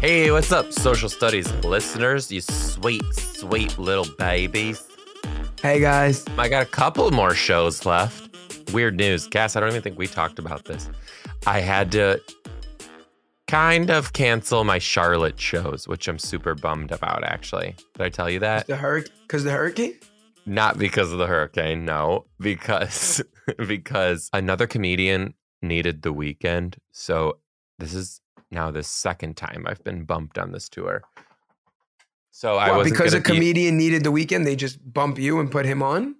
Hey, what's up, social studies listeners? You sweet, sweet little babies. Hey guys. I got a couple more shows left. Weird news. Cass, I don't even think we talked about this. I had to kind of cancel my Charlotte shows, which I'm super bummed about, actually. Did I tell you that? The hurricane? Because the hurricane? Not because of the hurricane, no. Because because another comedian needed the weekend. So this is now the second time I've been bumped on this tour. So I was because a comedian needed the weekend, they just bump you and put him on?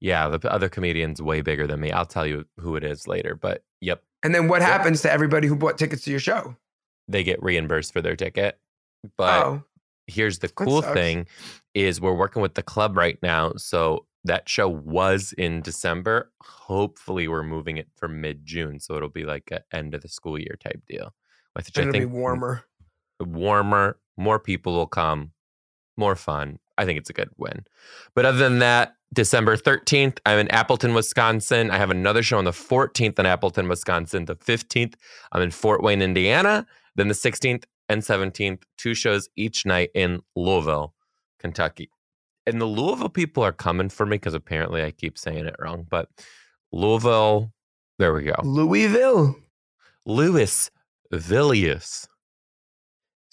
Yeah, the other comedian's way bigger than me. I'll tell you who it is later. But yep, And then what happens to everybody who bought tickets to your show? they get reimbursed for their ticket. But oh, here's the cool thing is we're working with the club right now so that show was in december hopefully we're moving it for mid-june so it'll be like a end of the school year type deal which and i it'll think be warmer. warmer more people will come more fun. I think it's a good win. But other than that december 13th i'm in appleton wisconsin. I have another show on the 14th in appleton wisconsin the 15th i'm in fort wayne indiana then the 16th and 17th two shows each night in louisville kentucky and the louisville people are coming for me because apparently i keep saying it wrong but louisville there we go Louisville. louis villius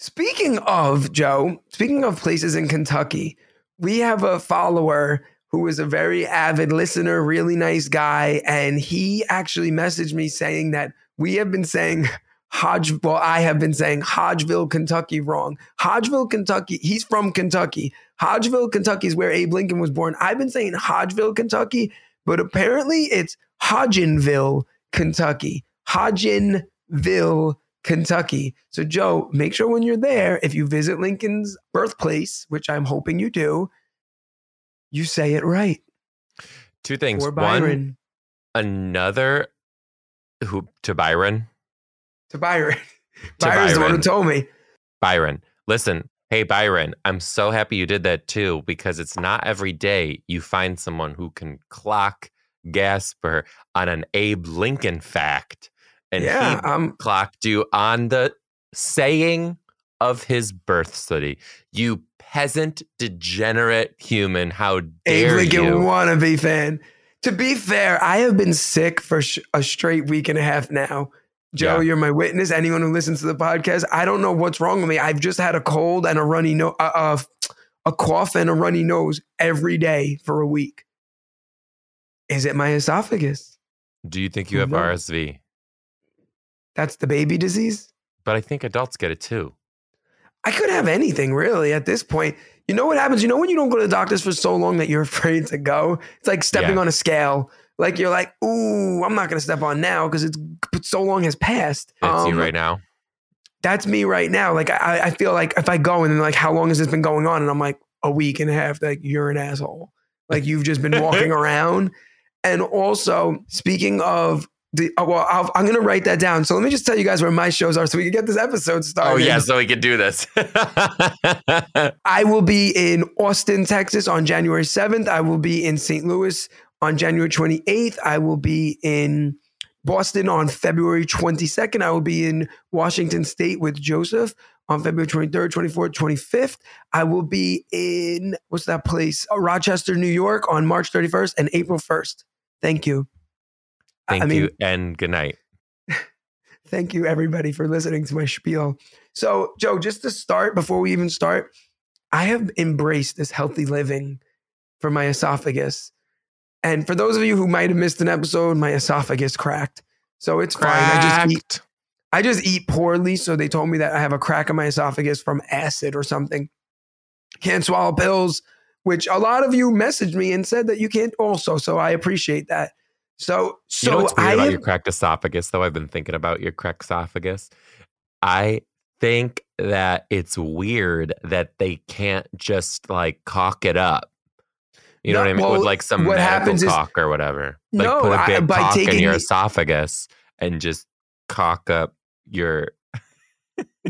Speaking of, Joe, speaking of places in Kentucky, we have a follower who is a very avid listener, really nice guy. And he actually messaged me saying that we have been saying Hodge, well, I have been saying Hodgeville, Kentucky wrong. Hodgeville, Kentucky, he's from Kentucky. Hodgeville, Kentucky is where Abe Lincoln was born. I've been saying Hodgeville, Kentucky, but apparently it's Hodgenville, Kentucky. Hodgenville, Kentucky. So, Joe, make sure when you're there, if you visit Lincoln's birthplace, which I'm hoping you do, you say it right. two things Or one another who to byron To Byron. To Byron's the one who told me. Byron, listen. Hey, Byron, I'm so happy you did that too because it's not every day you find someone who can clock Gasper on an Abe Lincoln fact. And yeah, he um, clocked you on the saying of his birth city. You peasant, degenerate human. How Abe dare Lincoln you? wannabe fan. To be fair, I have been sick for sh- a straight week and a half now. Joe, Yeah. you're my witness. Anyone who listens to the podcast, I don't know what's wrong with me. I've just had a cold and a runny nose, uh, uh, a cough and a runny nose every day for a week. Is it my esophagus? Do you think you have knows? RSV? That's the baby disease. But I think adults get it too. I could have anything really at this point. You know what happens? You know when you don't go to the doctors for so long that you're afraid to go? It's like stepping Yeah. on a scale. Like you're like, ooh, I'm not gonna step on now because it's so long has passed. You Um, right now. That's me right now. Like I, I feel like if I go and then like, how long has this been going on? And I'm like, a week and a half. Like you're an asshole. Like you've just been walking around. And also, speaking of the, oh, well, I'll, I'm gonna write that down. So let me just tell you guys where my shows are, so we can get this episode started. Oh, yeah, so we can do this. I will be in Austin, Texas on January 7th. I will be in St. Louis on January 28th. I will be in Boston on February 22nd. I will be in Washington State with Joseph on February 23rd, 24th, 25th. I will be in, what's that place? Uh, Rochester, New York on March 31st and April 1st. Thank you. Thank I mean, you and good night. Thank you, everybody, for listening to my spiel. So, Joe, just to start, before we even start, I have embraced this healthy living for my esophagus. And for those of you who might have missed an episode, my esophagus cracked. So it's fine. I just eat I just eat poorly. So they told me that I have a crack in my esophagus from acid or something. Can't swallow pills, which a lot of you messaged me and said that you can't also. So I appreciate that. So, so you know what's weird I about have- your cracked esophagus, though? I've been thinking about your cracked esophagus. I think that it's weird that they can't just like cock it up. You know No, what I mean? well, With like some medical happens is- or whatever. Like No, put a I- big by caulk in taking your esophagus and just cock up your.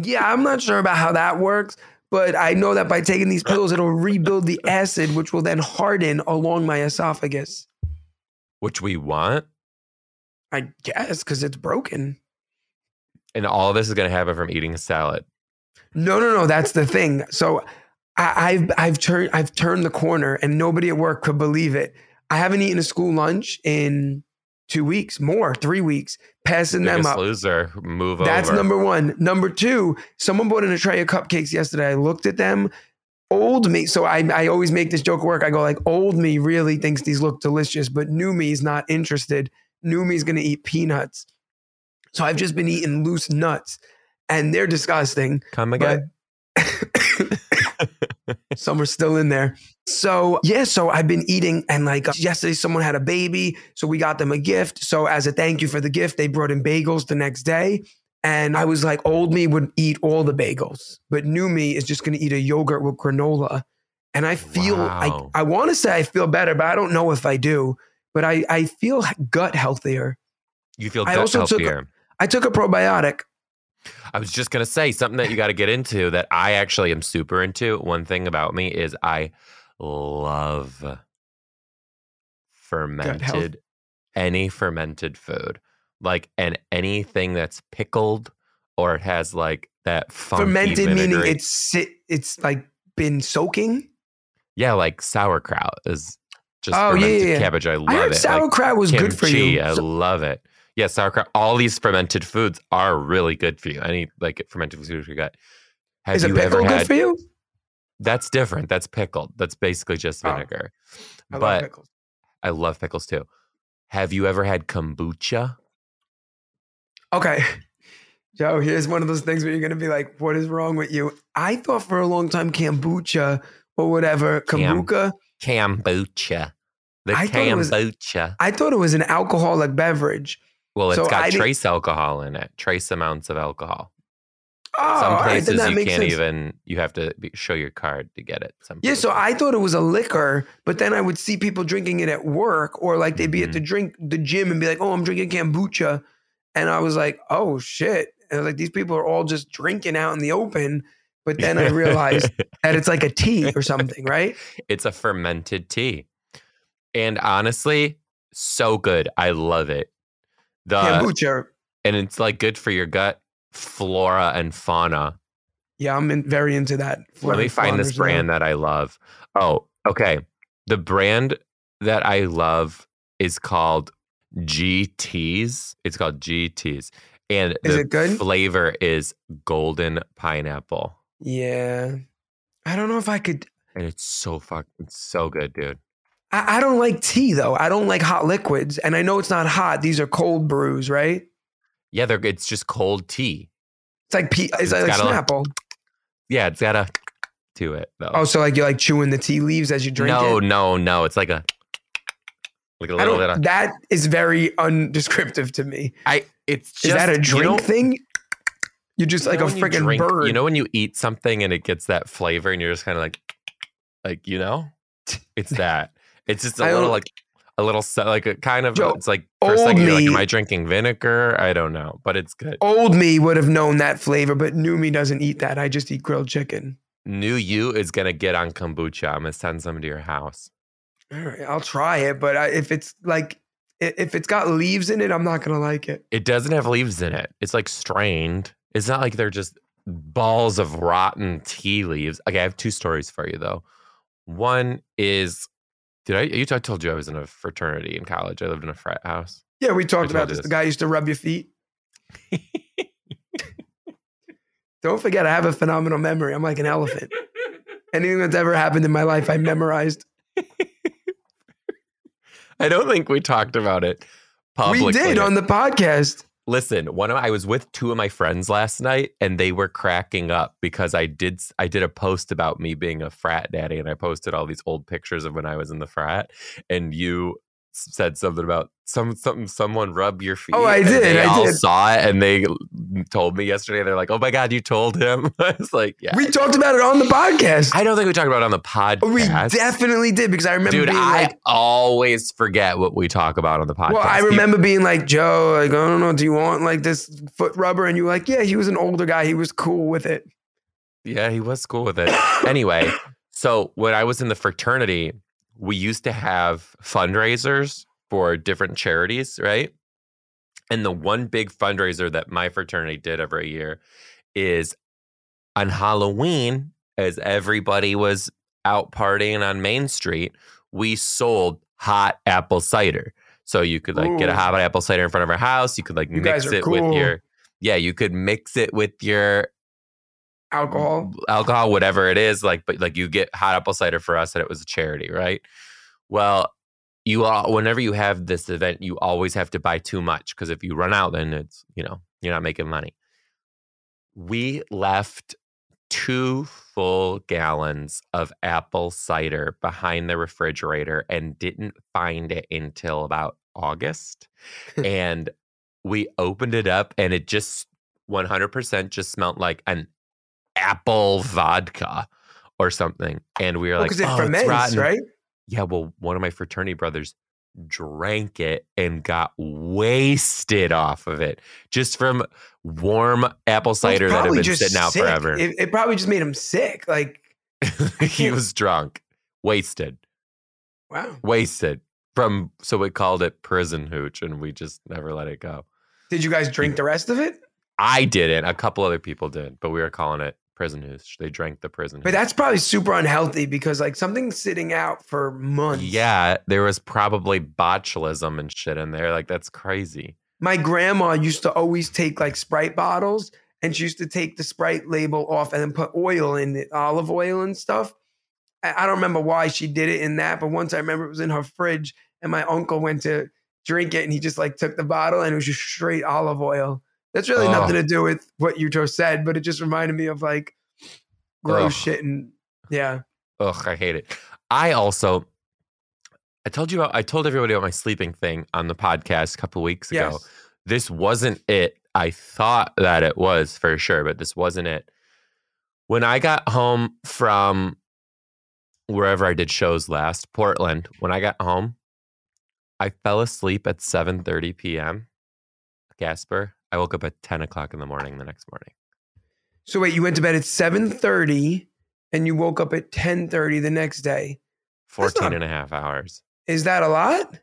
Yeah, I'm not sure about how that works, but I know that by taking these pills, it'll rebuild the acid, which will then harden along my esophagus. Which we want. I guess because it's broken. And all this is going to happen from eating a salad. No, no, no. That's the thing. So I, I've I've turned I've turned the corner, and nobody at work could believe it. I haven't eaten a school lunch in two weeks, more, three weeks. Passing them up. loser. Move That's over. number one. Number two, someone brought in a tray of cupcakes yesterday. I looked at them. Old me, so I, I always make this joke at work. I go like, old me really thinks these look delicious, but new me is not interested. New me is going to eat peanuts. So I've just been eating loose nuts, and they're disgusting. Come again. Some are still in there. So yeah, so I've been eating, and like yesterday, someone had a baby, so we got them a gift. So as a thank you for the gift, they brought in bagels the next day. And I was like, old me would eat all the bagels, but new me is just going to eat a yogurt with granola. And I feel Wow. I I want to say I feel better, but I don't know if I do. But I I feel gut healthier. you feel I gut also took- healthier. I took a probiotic. I was just gonna say something that you got to get into that I actually am super into. One thing about me is I love fermented any fermented food, like and anything that's pickled or it has like that funky Fermented meaning it's it's like been soaking. yeah, like sauerkraut is just Oh, fermented yeah, yeah. cabbage. I love I heard it. sauerkraut was like good for you. I love it. Yeah, sauerkraut. All these fermented foods are really good for you. Any like fermented foods you got. Have is a pickle ever good had? for you? That's different. That's pickled. That's basically just Oh. vinegar. I love but pickles. I love pickles too. Have you ever had kombucha? Okay. Joe, here's one of those things where you're going to be like, what is wrong with you? I thought for a long time kombucha or whatever, Cam- kombucha, Kombucha. The I thought was- kombucha. I thought it was an alcoholic beverage. Well, it's so got I trace alcohol in it. Trace amounts of alcohol. Oh, Some right, places that you can't sense. even. You have to be, show your card to get it. Some Yeah, so. I thought it was a liquor, but then I would see people drinking it at work or like they'd be Mm-hmm. at the drink the gym and be like, "Oh, I'm drinking kombucha." And I was like, "Oh shit." And I was like, "These people are all just drinking out in the open." But then I realized that it's like a tea or something, right? it's a fermented tea, and honestly, so good. I love it. The kombucha. and it's like good for your gut flora and fauna. Yeah, I'm in, very into that. Let me find this brand that I love. Oh, okay. The brand that I love is called GTs. It's called GTs. And Is the it good? flavor is golden pineapple. Yeah. I don't know if I could. And it's so fucking it's so good, dude. I, I don't like tea though. I don't like hot liquids. And I know it's not hot. These are cold brews, right? Yeah, they're it's just cold tea. It's like pea. It's It's like Snapple. Yeah, it's got a to it though. Oh, so like you're like chewing the tea leaves as you drink no, it. no, no. It's like a like a little bit of that is very undescriptive to me. I it's just is that a drink know- thing? You're just You like a freaking bird. You know when you eat something and it gets that flavor and you're just kind of like, like you know, it's that. It's just a I little like a little like a kind of. Joe, it's like for old second you're like, me- am I drinking vinegar? I don't know, but it's good. Old me would have known that flavor, but new me doesn't eat that. I just eat grilled chicken. New you is gonna get on kombucha. I'm gonna send some to your house. All right, I'll try it, but I, if it's like if it's got leaves in it, I'm not gonna like it. It doesn't have leaves in it. It's like strained. It's not like they're just balls of rotten tea leaves. Okay, I have two stories for you though. One is, did I? You I told you I was in a fraternity in college. I lived in a frat house. Yeah, we talked about this. this. The guy used to rub your feet. Don't forget, I have a phenomenal memory. I'm like an elephant. Anything that's ever happened in my life, I memorized. I don't think we talked about it publicly. We did on the podcast. Listen, one of I was with two of my friends last night, and they were cracking up because I did I did a post about me being a frat daddy, and I posted all these old pictures of when I was in the frat, and you said something about some something someone rub your oh, feet. Oh, I did, They I all did. saw it, and they told me yesterday. They're like, "Oh my god, you told him!" I was like, "Yeah." We talked about it on the podcast. I don't think we talked about it on the podcast. we definitely did because I remember Dude, being I like, always forget what we talk about on the podcast. well, I You- remember being like, Joe, like, I don't know, do you want like this foot rubber? And you were like, yeah, he was an older guy. He was cool with it. Yeah, he was cool with it. anyway, so when I was in the fraternity, we used to have fundraisers for different charities, right? And the one big fundraiser that my fraternity did every year is on Halloween, as everybody was out partying on Main Street, we sold hot apple cider. So you could like get a Ooh. hot apple cider in front of our house. You could like You mix it with your yeah, you could mix it with your Alcohol. alcohol, whatever it is, like but like you get hot apple cider for us and it was a charity, right? Well, you all whenever you have this event, you always have to buy too much because if you run out, then it's you know, you're not making money. We left two full gallons of apple cider behind the refrigerator and didn't find it until about August. and we opened it up and it just 100% just smelled like an apple vodka or something. And we were oh, like, Because it oh, it's ferments, rotten." right? Yeah, well, one of my fraternity brothers drank it and got wasted off of it just from warm apple Well, cider that had been sitting out sick. forever. It, it probably just made him sick. Like, he was drunk, wasted, wow. wasted from. So we called it prison hooch, and we just never let it go. Did you guys drink the rest of it? I didn't. A couple other people did, but we were calling it prison hooch. They drank the prison. But that's probably super unhealthy because like something's sitting out for months. yeah, there was probably botulism and shit in there. Like that's crazy. My grandma used to always take like Sprite bottles and she used to take the Sprite label off and then put oil in it, olive oil and stuff. I I don't remember why she did it in that, but once I remember it was in her fridge and my uncle went to drink it and he just like took the bottle and it was just straight olive oil. That's really Oh. nothing to do with what you just said, but it just reminded me of like gross Ugh. shit and yeah. Ugh, I hate it. I also, I told you about, I told everybody about my sleeping thing on the podcast a couple weeks ago. Yes. This wasn't it. I thought that it was for sure, but this wasn't it. When I got home from wherever I did shows last, Portland, when I got home, I fell asleep at 7:30 p.m. Gasper. I woke up at 10 o'clock in the morning the next morning. So wait, you went to bed at 7:30 and you woke up at 10:30 the next day. That's 14 not- and a half hours. Is that a lot?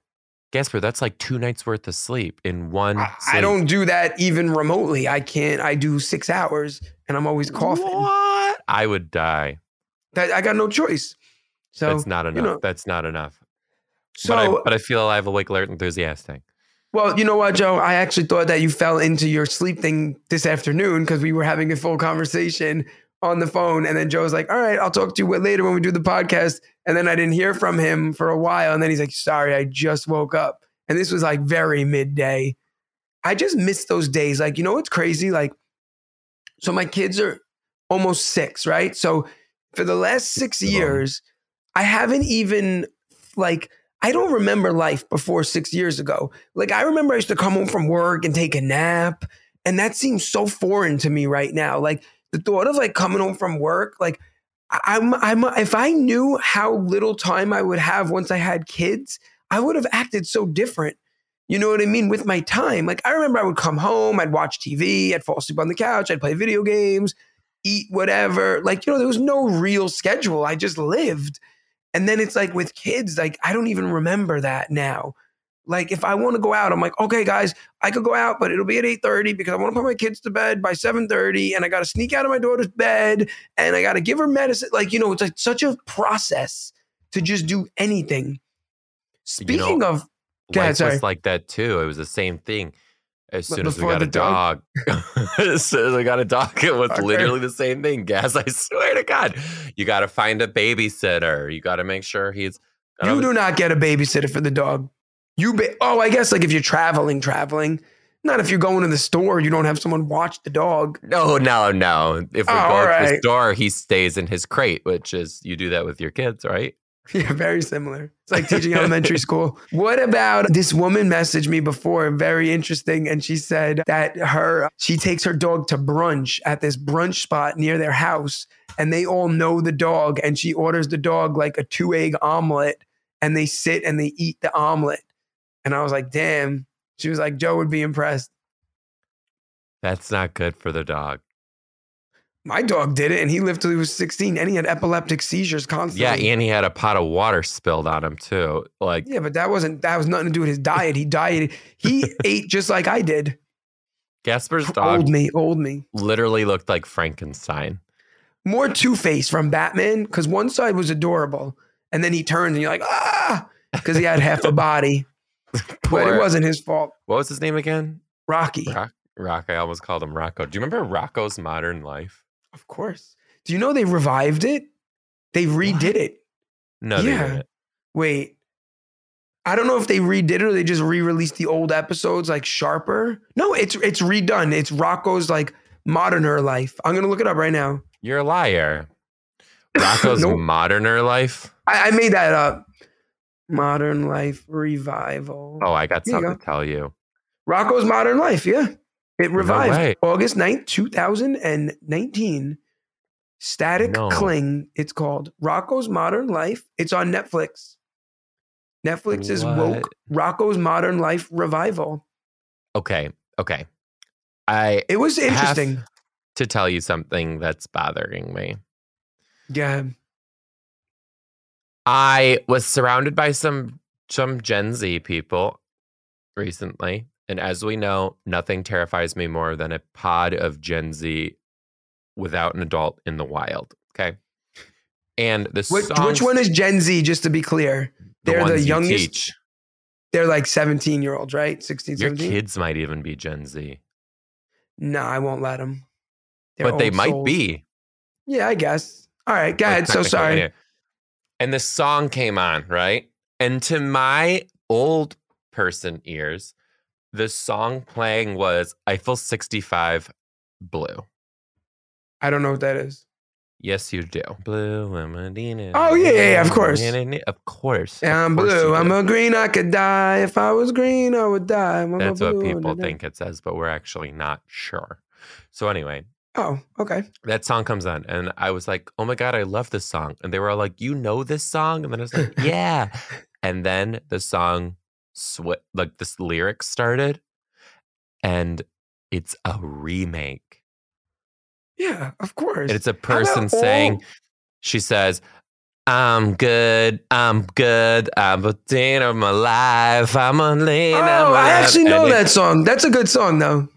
Gasper, that's like two nights worth of sleep in one. I, I don't do that even remotely. I can't. I do six hours and I'm always coughing. What? I would die. That I got no choice. So That's not enough. know- That's not enough. so but I but I feel alive, awake, alert, enthusiastic. Well, you know what, Joe? I actually thought that you fell into your sleep thing this afternoon because we were having a full conversation on the phone, and then Joe was like, "All right, I'll talk to you later when we do the podcast." And then I didn't hear from him for a while, and then he's like, "Sorry, I just woke up," and this was like very midday. I just miss those days. Like, you know what's crazy? Like, so my kids are almost six, right? So for the last six years, I haven't even like I don't remember life before six years ago. Like I remember I used to come home from work and take a nap, and that seems so foreign to me right now. Like the thought of like coming home from work, like I'm I'm if I knew how little time I would have once I had kids, I would have acted so different. You know what I mean? With my time. Like I remember I would come home, I'd watch TV, I'd fall asleep on the couch, I'd play video games, eat whatever. Like, you know, there was no real schedule. I just lived. And then it's like with kids, like I don't even remember that now. Like if I want to go out, I'm like, okay, guys, I could go out, but it'll be at 8:30 because I want to put my kids to bed by 7:30 and I gotta sneak out of my daughter's bed and I gotta give her medicine. Like, you know, it's like such a process to just do anything. Speaking of Go ahead, Life sorry. was like that too. It was the same thing. As soon as we got a dog, as soon as I got a dog, it was Okay. literally the same thing. Gas, I swear to God, you got to find a babysitter. You got to make sure he's. You do not get a babysitter for the dog. You ba- oh, I guess like if you're traveling, traveling. Not if you're going to the store, you don't have someone watch the dog. No, no, no. If we Oh, go to the store, he stays in his crate, which is you do that with your kids, right? Yeah, very similar. It's like teaching elementary school. What about this woman messaged me before, very interesting, and she said that her she takes her dog to brunch at this brunch spot near their house, and they all know the dog, and she orders the dog like a two egg omelet, and they sit and they eat the omelet, and I was like, damn. She was like, Joe would be impressed. That's not good for the dog. My dog did it, and he lived till he was 16, and he had epileptic seizures constantly. Yeah, and he had a pot of water spilled on him too. Like Yeah, but that wasn't that was nothing to do with his diet. He dieted. He ate just like I did. Gasper's dog Old me, old me. literally looked like Frankenstein. More Two Face from Batman because one side was adorable, and then he turned and you're like ah, because he had half a body, but it wasn't his fault. What was his name again? Rocky, Rock. Rock. I almost called him Rocco. Do you remember Rocko's Modern Life? Of course. Do you know they revived it? They redid What? it. No, they Yeah. Wait. I don't know if they redid it or they just re-released the old episodes like sharper. No, it's it's redone. It's Rocko's like moderner life. I'm gonna look it up right now. You're a liar. Rocko's Nope. Moderner Life. I, I made that up. Modern Life Revival. Oh, I got something go. to tell you. Rocko's Modern Life, yeah. It revived way. August 9th, 2019. Static No. Cling, it's called. Rocko's Modern Life. It's on Netflix. Netflix is woke Rocko's Modern Life Revival. Okay. Okay. I It was interesting. to tell you something that's bothering me. Yeah. I was surrounded by some some Gen Z people recently, and as we know, nothing terrifies me more than a pod of Gen Z without an adult in the wild. Okay, and the Which, songs, which one is Gen Z, just to be clear? They're the, you youngest. teach. They're like 17 year olds, right? 16, Your 17? kids might even be Gen Z, No, I won't let them. but they might be. Yeah, I guess. All right, go ahead. So sorry. anyway. And the song came on, right? And to my old person ears, the song playing was Eiffel 65 Blue. I don't know what that is. Yes, you do. Blue and Medina. Oh, yeah, yeah, yeah, of course. Of course. Yeah, I'm course blue. I'm a green. I could die. If I was green, I would die. I'm a That's what people think it says, but we're actually not sure. So, anyway, Oh, okay. that song comes on, and I was like, oh my God, I love this song. And they were all like, you know this song? And then I was like, yeah. and then the song, sw- like this lyric started, and it's a remake. Yeah, of course. And it's a person saying, all- she says, I'm good, I'm good, I'm a day of my life, I'm a lane of Oh, my I actually know that song. That's a good song, though.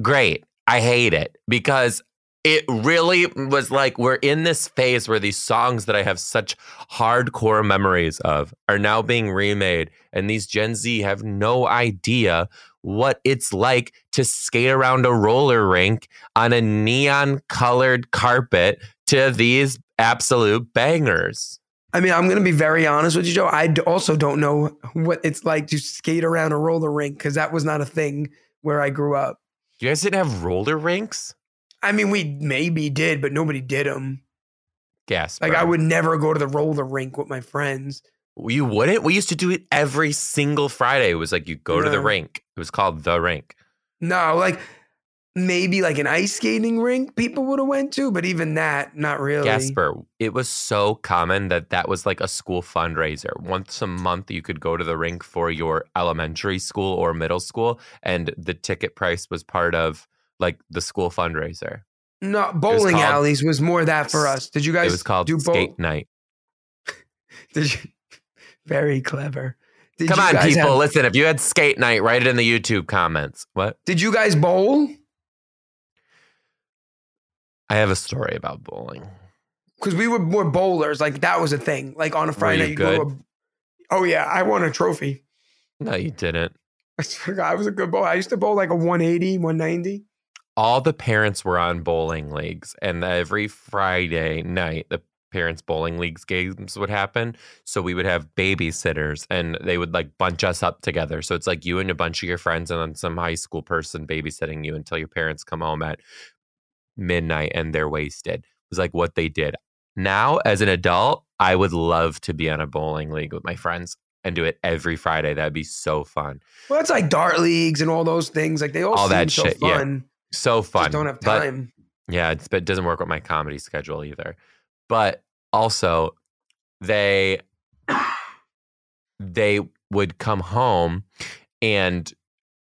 great. I hate it because it really was like we're in this phase where these songs that I have such hardcore memories of are now being remade, and these Gen Z have no idea what it's like to skate around a roller rink on a neon colored carpet to these absolute bangers. I mean, I'm going to be very honest with you, Joe. I also don't know what it's like to skate around a roller rink because that was not a thing where I grew up. You guys didn't have roller rinks? I mean, we maybe did, but nobody did them. Gasp. Like, I would never go to the roller rink with my friends. You wouldn't? We used to do it every single Friday. It was like you go to the rink. It was called the rink. No, like maybe like an ice skating rink people would have went to, but even that, not really. Gasper, it was so common that that was like a school fundraiser. Once a month, you could go to the rink for your elementary school or middle school, and the ticket price was part of like the school fundraiser. No, bowling called- alleys was more that for us. Did you guys it was called do skate bowl? night. Did you? Very clever. Did Come on, people, have- listen. If you had skate night, write it in the YouTube comments. What? did you guys bowl? I have a story about bowling. Because we were more bowlers. Like that was a thing. Like on a Friday you night, you go to a. Oh yeah, I won a trophy. No, you didn't. I swear to God, I was a good bowler. I used to bowl like a 180, 190. All the parents were on bowling leagues and every friday night the parents bowling leagues games would happen. So we would have babysitters and they would like bunch us up together. So it's like you and a bunch of your friends and then some high school person babysitting you until your parents come home at midnight and they're wasted it was like what they did. Now as an adult i would love to be on a bowling league with my friends and do it every friday. That'd be so fun. Well, it's like dart leagues and all those things. Like they all, All seem that so shit, yeah. So fun Just don't have But- time. Yeah, it's, but it doesn't work with my comedy schedule either. But also, they they would come home, and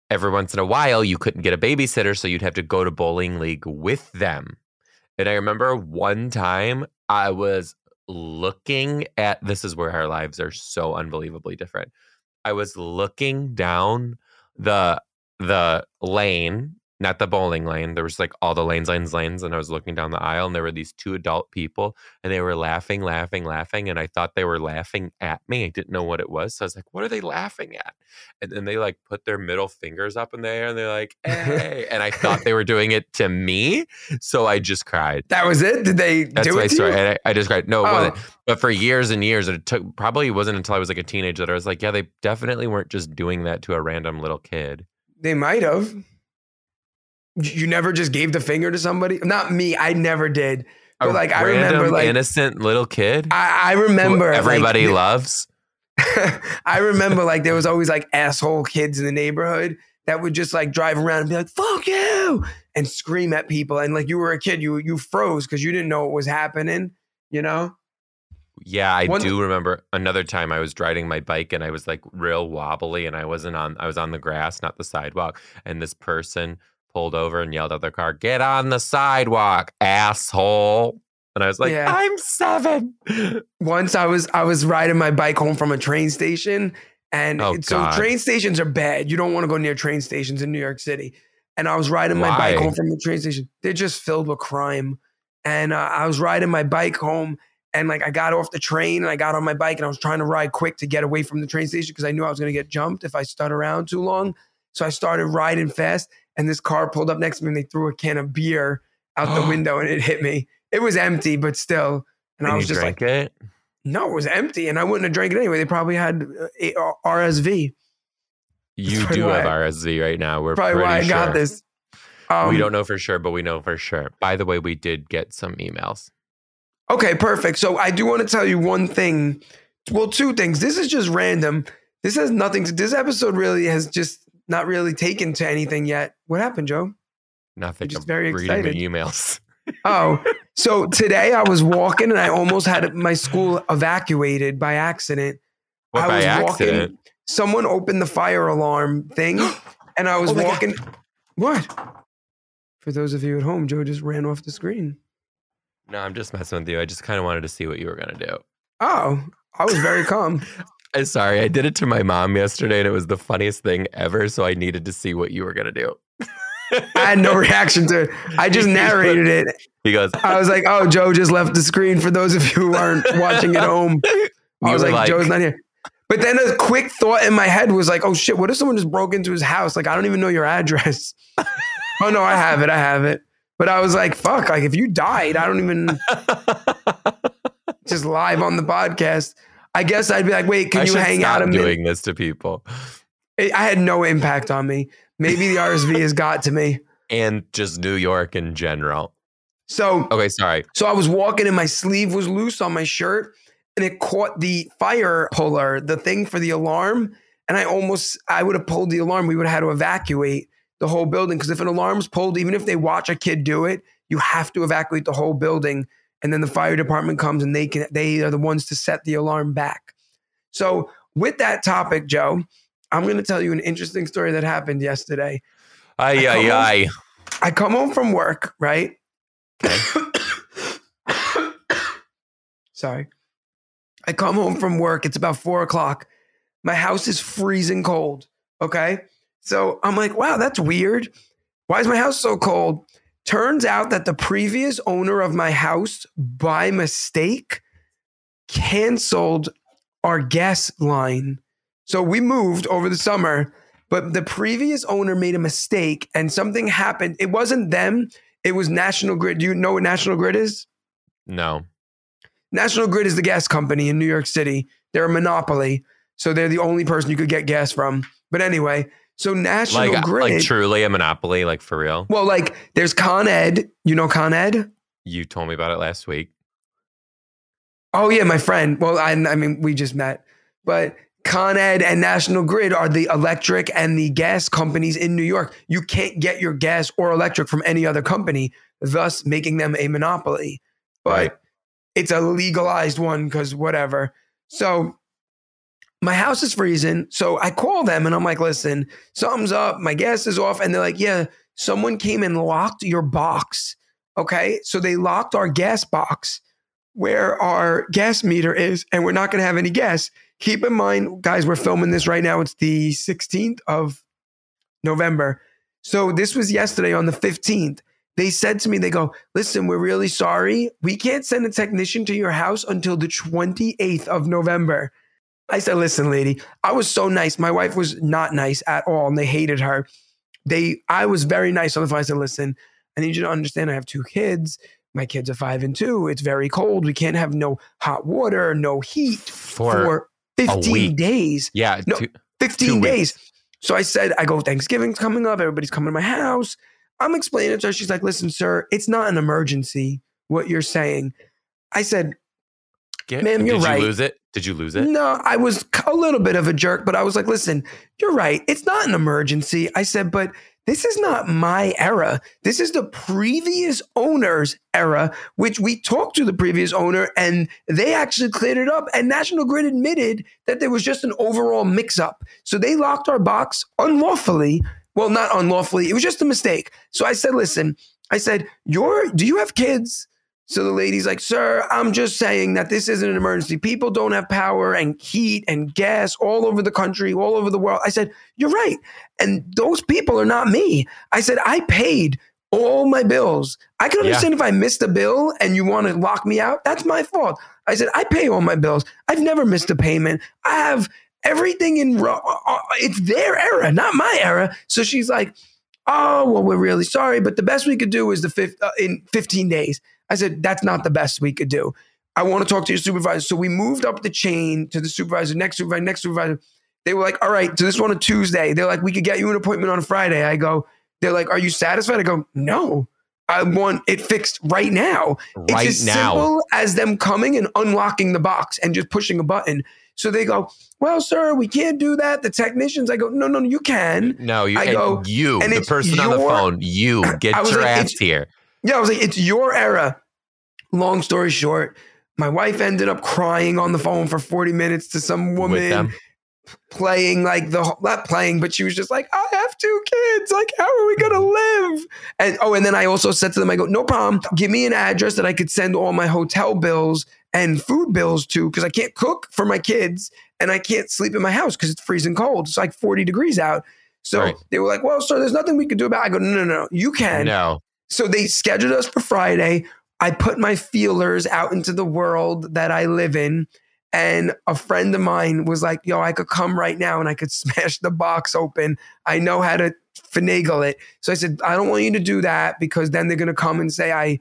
every once in a while, you couldn't get a babysitter, so you'd have to go to bowling league with them. And I remember one time I was looking at this is where our lives are so unbelievably different. I was looking down the the lane not the bowling lane. There was like all the lanes, lanes, lanes, and I was looking down the aisle, and there were these two adult people, and they were laughing, laughing, laughing, and I thought they were laughing at me. I didn't know what it was, so I was like, "What are they laughing at?" And then they like put their middle fingers up in the air, and they're like, "Hey!" and I thought they were doing it to me, so I just cried. That was it. Did they That's do my it to story. I, I just cried. No, it Oh. wasn't. But for years and years, it took probably wasn't until I was like a teenager that I was like, "Yeah, they definitely weren't just doing that to a random little kid." They might have. You never just gave the finger to somebody? Not me. I never did. But like I remember, like innocent little kid. I, I remember like, everybody the- loves. I remember like there was always like asshole kids in the neighborhood that would just like drive around and be like "fuck you" and scream at people, and like you were a kid, you you froze because you didn't know what was happening. You know? Yeah, I One- do remember another time I was riding my bike and I was like real wobbly and I wasn't on I was on the grass, not the sidewalk. And this person pulled over and yelled at their car, Get on the sidewalk, asshole. And I was like, Yeah. I'm seven. Once I was I was riding my bike home from a train station, and Oh, so God. train stations are bad. You don't want to go near train stations in New York City. And I was riding my bike home from the train station. They're just filled with crime. And uh, I was riding my bike home, and like I got off the train and I got on my bike and I was trying to ride quick to get away from the train station because I knew I was going to get jumped if I stood around too long. So I started riding fast, and this car pulled up next to me and they threw a can of beer out the window and it hit me. It was empty, but still. And, I was you just like, it. no, it was empty, and I wouldn't have drank it anyway. They probably had uh, RSV. You do have why- RSV right now. We're Probably why I pretty got this. Um, we don't know for sure, but we know for sure. By the way, we did get some emails. Okay, perfect. So I do want to tell you one thing. Well, two things. This is just random. This has nothing to. This episode really has just not really taken to anything yet. What happened, Joe? Nothing. just I'm very excited. emails. Oh, so today I was walking and I almost had my school evacuated by accident. What I by was accident? walking. Someone opened the fire alarm thing, and I was Oh my God. walking. What? For those of you at home, Joe just ran off the screen. No, I'm just messing with you. I just kind of wanted to see what you were gonna do. Oh, I was very calm. I'm sorry. I did it to my mom yesterday, and it was the funniest thing ever. So I needed to see what you were gonna do. I had no reaction to it. I just narrated it. He goes. I was like, "Oh, Joe just left the screen." For those of you who aren't watching at home, I was like, like- "Joe's not here." But then a quick thought in my head was like, "Oh shit! What if someone just broke into his house? Like, I don't even know your address." oh no, I have it. I have it. But I was like, "Fuck!" Like, if you died, I don't even just live on the podcast. I guess I'd be like, "Wait, can I you hang out a minute?" doing this to people, It, I had no impact on me. Maybe the RSV has got to me. and just New York in general. So Okay, sorry. So I was walking and my sleeve was loose on my shirt and it caught the fire puller, the thing for the alarm. And I almost, I would have pulled the alarm. We would have had to evacuate the whole building because if an alarm's pulled, even if they watch a kid do it, you have to evacuate the whole building. And then the fire department comes and they can, they are the ones to set the alarm back. So with that topic, Joe, I'm going to tell you an interesting story that happened yesterday. Ay, I ay, come ay. I come home from work, right? Sorry. I come home from work. It's about four o'clock. My house is freezing cold. Okay. So I'm like, wow, that's weird. Why is my house so cold? Turns out that the previous owner of my house, by mistake, canceled our gas line. So we moved over the summer, but the previous owner made a mistake and something happened. It wasn't them, it was National Grid. Do you know what National Grid is? No. National Grid is the gas company in New York City. They're a monopoly. So they're the only person you could get gas from. But anyway, so National Like, Grid. like truly a monopoly, like for real. well, like there's Con Ed. You know Con Ed? You told me about it last week. Oh yeah, my friend. Well, I, I mean, we just met, but Con Ed and National Grid are the electric and the gas companies in New York. You can't get your gas or electric from any other company, thus making them a monopoly. But Right. it's a legalized one because whatever. So my house is freezing. So I call them and I'm like, listen, something's up. My gas is off. And they're like, yeah, someone came and locked your box Okay. So they locked our gas box where our gas meter is, and we're not going to have any gas. Keep in mind, guys, we're filming this right now. It's the 16th of November. So this was yesterday on the 15th. They said to me, they go, listen, we're really sorry. We can't send a technician to your house until the 28th of November. I said, listen, lady, I was so nice. My wife was not nice at all, and they hated her. They, I was very nice on the phone. I said, listen, I need you to understand I have two kids. My kids are five and two. It's very cold. We can't have no hot water, no heat For, for 15 days. yeah, No, two- 15 two days. weeks. So I said, I go, Thanksgiving's coming up. Everybody's coming to my house. I'm explaining it to her. She's like, listen, sir, it's not an emergency, what you're saying. I said, Get- Ma'am, you're Did right. you lose it? Did you lose it? no, I was a little bit of a jerk, but I was like, listen, you're right. It's not an emergency. I said, but this is not my era. This is the previous owner's era, which we talked to the previous owner and they actually cleared it up. And National Grid admitted that there was just an overall mix up. So they locked our box unlawfully. Well, not unlawfully, it was just a mistake. So I said, listen, I said, you're, do you have kids? So the lady's like, Sir, I'm just saying that this isn't an emergency. People don't have power and heat and gas all over the country, all over the world. I said, You're right. And those people are not me. I said, I paid all my bills. I can Yeah. understand if I missed a bill and you want to lock me out. That's my fault. I said, I pay all my bills. I've never missed a payment. I have everything in, ro- uh, it's their era, not my era. So she's like, Oh, well, we're really sorry, but the best we could do is the fifth, uh, in 15 days. I said, that's not the best we could do. I want to talk to your supervisor. So we moved up the chain to the supervisor, next supervisor, next supervisor. They were like, all right, so this one a Tuesday. They're like, we could get you an appointment on a Friday. I go, they're like, are you satisfied? I go, no. I want it fixed right now. Right it's as now. simple as them coming and unlocking the box and just pushing a button. So they go, well, sir, we can't do that. The technicians, I go, no, no, no, you can. No, you. I and go, you, and the person on the phone. You get your like, ass here. Yeah, I was like, it's your era. Long story short, my wife ended up crying on the phone for 40 minutes to some woman playing like the not playing, but she was just like, I have two kids. Like, how are we gonna live? And oh, and then I also said to them, I go, no problem. Give me an address that I could send all my hotel bills and food bills to because I can't cook for my kids and I can't sleep in my house because it's freezing cold. It's like 40 degrees out. So Right. they were like, well, sir, there's nothing we could do about it. I go, no, no, no, you can. No, So they scheduled us for Friday. I put my feelers out into the world that I live in. And a friend of mine was like, yo, I could come right now and I could smash the box open. I know how to finagle it. So I said, I don't want you to do that because then they're going to come and say I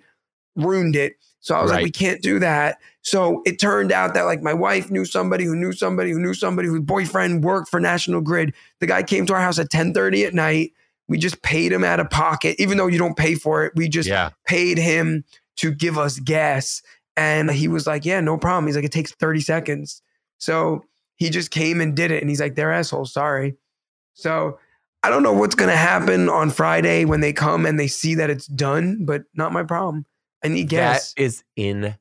ruined it. So I was like, we can't do that. So it turned out that like my wife knew somebody who knew somebody who knew somebody whose boyfriend worked for National Grid. The guy came to our house at 10:30 at night. We just paid him out of pocket, even though you don't pay for it. We just yeah, paid him to give us gas. And he was like, Yeah, no problem. He's like, It takes 30 seconds. So he just came and did it. And he's like, They're assholes. Sorry. So I don't know what's going to happen on Friday when they come and they see that it's done, but not my problem. I need gas. that is insane.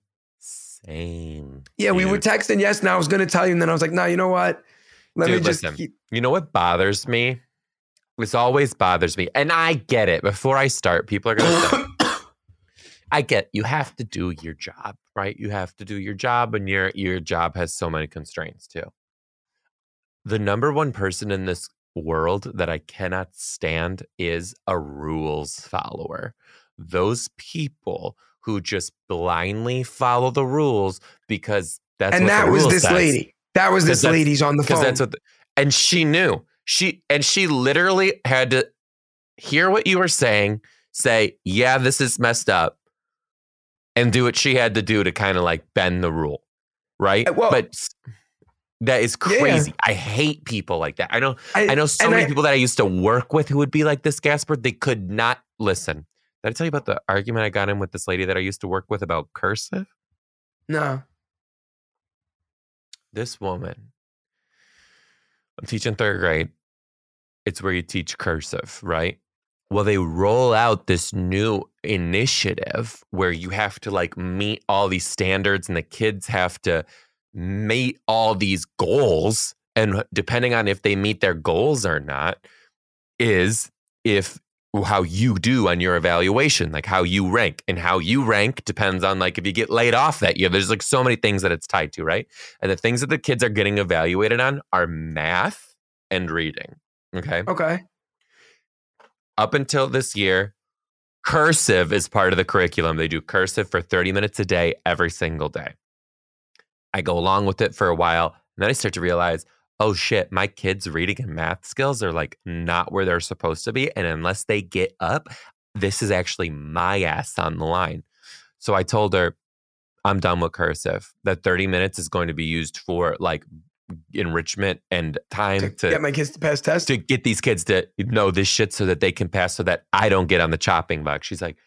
yeah, we were texting yes, and I was going to tell you. And then I was like, No, you know what? Let me just listen. keep. You know what bothers me? This always bothers me, and I get it. Before I start, people are gonna say, I get you have to do your job, right? You have to do your job, and your your job has so many constraints too. The number one person in this world that I cannot stand is a rules follower. Those people who just blindly follow the rules because that's and that was this says. lady. That was this lady's on the phone. that's what the, and she knew she and she literally had to hear what you were saying say yeah this is messed up and do what she had to do to kind of like bend the rule right? Uh, well- but that is Yeah. crazy. I hate people like that. I know i know so many I- people that i used to work with who would be like this gasper they could not listen. Did i tell you about the argument i got in with this lady that i used to work with about cursive? No. this woman i'm teaching third grade it's where you teach cursive right? Well they roll out this new initiative where you have to like meet all these standards and the kids have to meet all these goals and depending on if they meet their goals or not is if how you do on your evaluation, like how you rank. And how you rank depends on like if you get laid off that year. There's like so many things that it's tied to, right? And the things that the kids are getting evaluated on are math and reading. Okay. Okay. Up until this year, cursive is part of the curriculum. They do cursive for 30 minutes a day, every single day. I go along with it for a while. And then I start to realize, oh shit, my kids' reading and math skills are like not where they're supposed to be. And unless they get up, this is actually my ass on the line. So I told her, I'm done with cursive. That 30 minutes is going to be used for like enrichment and time To, to, get my kids to pass tests. to get these kids to know this shit so that they can pass so that I don't get on the chopping block. She's like,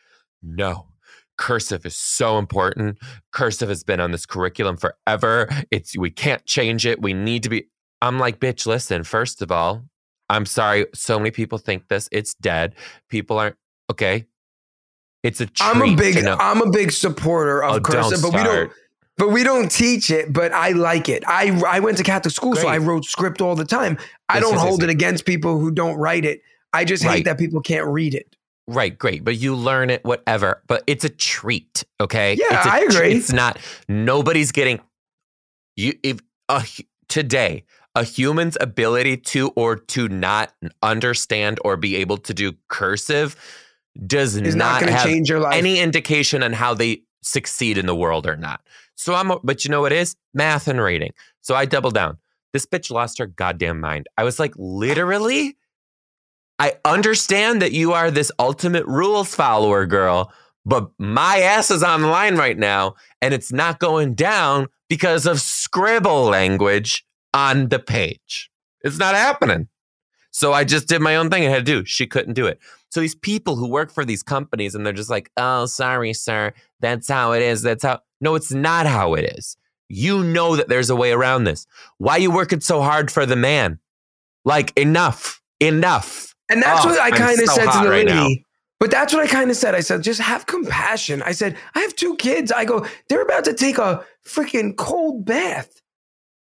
no, cursive is so important. Cursive has been on this curriculum forever. It's we can't change it. We need to be. I'm like, bitch, listen, first of all, I'm sorry. So many people think this. It's dead. People aren't okay. It's a treat I'm a big. I'm a big supporter of Oh, cursive, but we don't but we don't teach it, but I like it. I I went to Catholic school, so I wrote script all the time. I don't hold it against people who don't write it. I just hate that people can't read it. Right, great. But you learn it, whatever. But it's a treat, okay? Yeah, it's a I agree. It's not, nobody's getting, you, if, uh, hu- today, a human's ability to or to not understand or be able to do cursive does It's not, not, have change your life. any indication on how they succeed in the world or not. So I'm, but you know what it is? Math and reading. So I double down. This bitch lost her goddamn mind. I was like, literally? I understand that you are this ultimate rules follower, girl, but my ass is on the line right now, and it's not going down because of scribble language on the page. It's not happening. So I just did my own thing I had to do. She couldn't do it. So these people who work for these companies and they're just like, oh, sorry, sir. That's how it is. That's how. No, it's not how it is. You know that there's a way around this. Why you working so hard for the man? Like, enough. Enough. And that's Oh, what I kind of so said to the right lady. now. But that's what I kind of said. I said, just have compassion. I said, I have two kids. I go, they're about to take a freaking cold bath.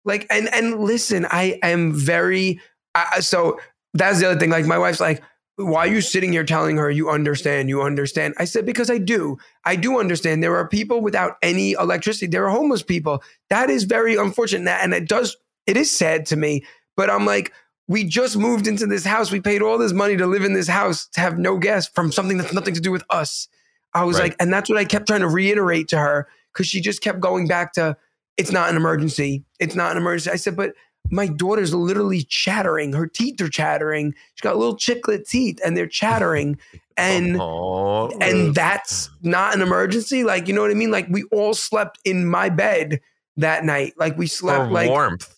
Like, and and listen, I am very I, so that's the other thing. Like, my wife's like, why are you sitting here telling her you understand? You understand? I said, because I do. I do understand. There are people without any electricity. There are homeless people. That is very unfortunate. And it does, it is sad to me. But I'm like, we just moved into this house. We paid all this money to live in this house to have no gas from something that's nothing to do with us. I was Right. like, and that's what I kept trying to reiterate to her because she just kept going back to, it's not an emergency. It's not an emergency. I said, but my daughter's literally chattering. Her teeth are chattering. She's got little chiclet teeth and they're chattering. And Oh. and that's not an emergency. Like, you know what I mean? Like we all slept in my bed that night. Like we for slept like warmth.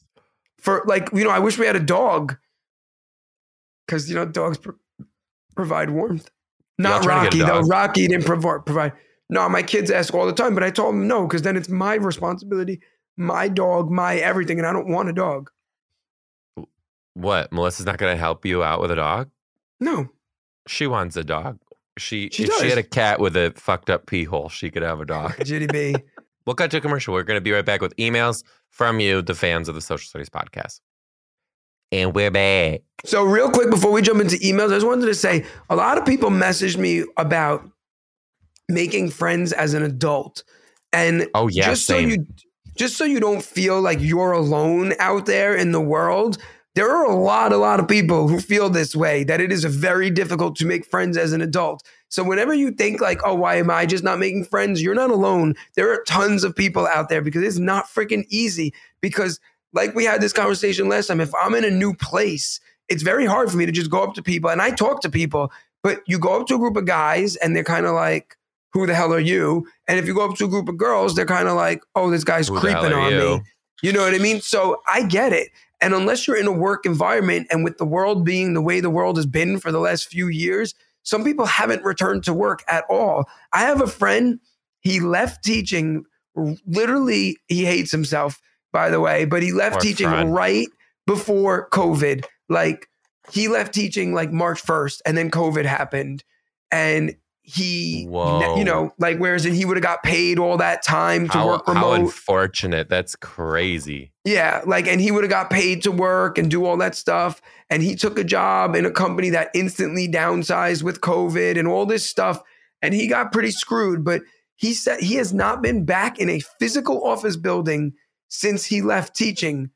for like you know i wish we had a dog because you know dogs pro- provide warmth not rocky to get a though rocky didn't provide provide no my kids ask all the time but i told them no because then it's my responsibility my dog my everything and i don't want a dog What? Melissa's not going to help you out with a dog? no She wants a dog. She, She if she had a cat with a fucked up pee hole, she could have a dog. gdb we'll cut to a commercial. We're going to be right back with emails from you, the fans of the Social Studies podcast. And we're back. so real quick before we jump into emails i just wanted to say a lot of people messaged me about making friends as an adult. And Oh, yeah, just same. so you just so you don't feel like you're alone out there in the world there are a lot a lot of people who feel this way that it is very difficult to make friends as an adult. So whenever you think like oh why am i just not making friends? You're not alone. There are tons of people out there because it's not freaking easy. Because like we had this conversation last time if i'm in a new place it's very hard for me to just go up to people and i talk to people. But you go up to a group of guys and they're kind of like who the hell are you? And if you go up to a group of girls, they're kind of like, oh, this guy's Who creeping on you? me. You know what I mean? So I get it. And unless you're in a work environment and with the world being the way the world has been for the last few years, some people haven't returned to work at all. I have a friend, he left teaching, literally, he hates himself, by the way, but he left Poor teaching friend. right before COVID. Like he left teaching like March 1st and then COVID happened. And he, Whoa. you know, like whereas he would have got paid all that time to How, work remote how unfortunate. That's crazy. Yeah, like, and he would have got paid to work and do all that stuff. And he took a job in a company that instantly downsized with COVID and all this stuff. And he got pretty screwed. But he said he has not been back in a physical office building since he left teaching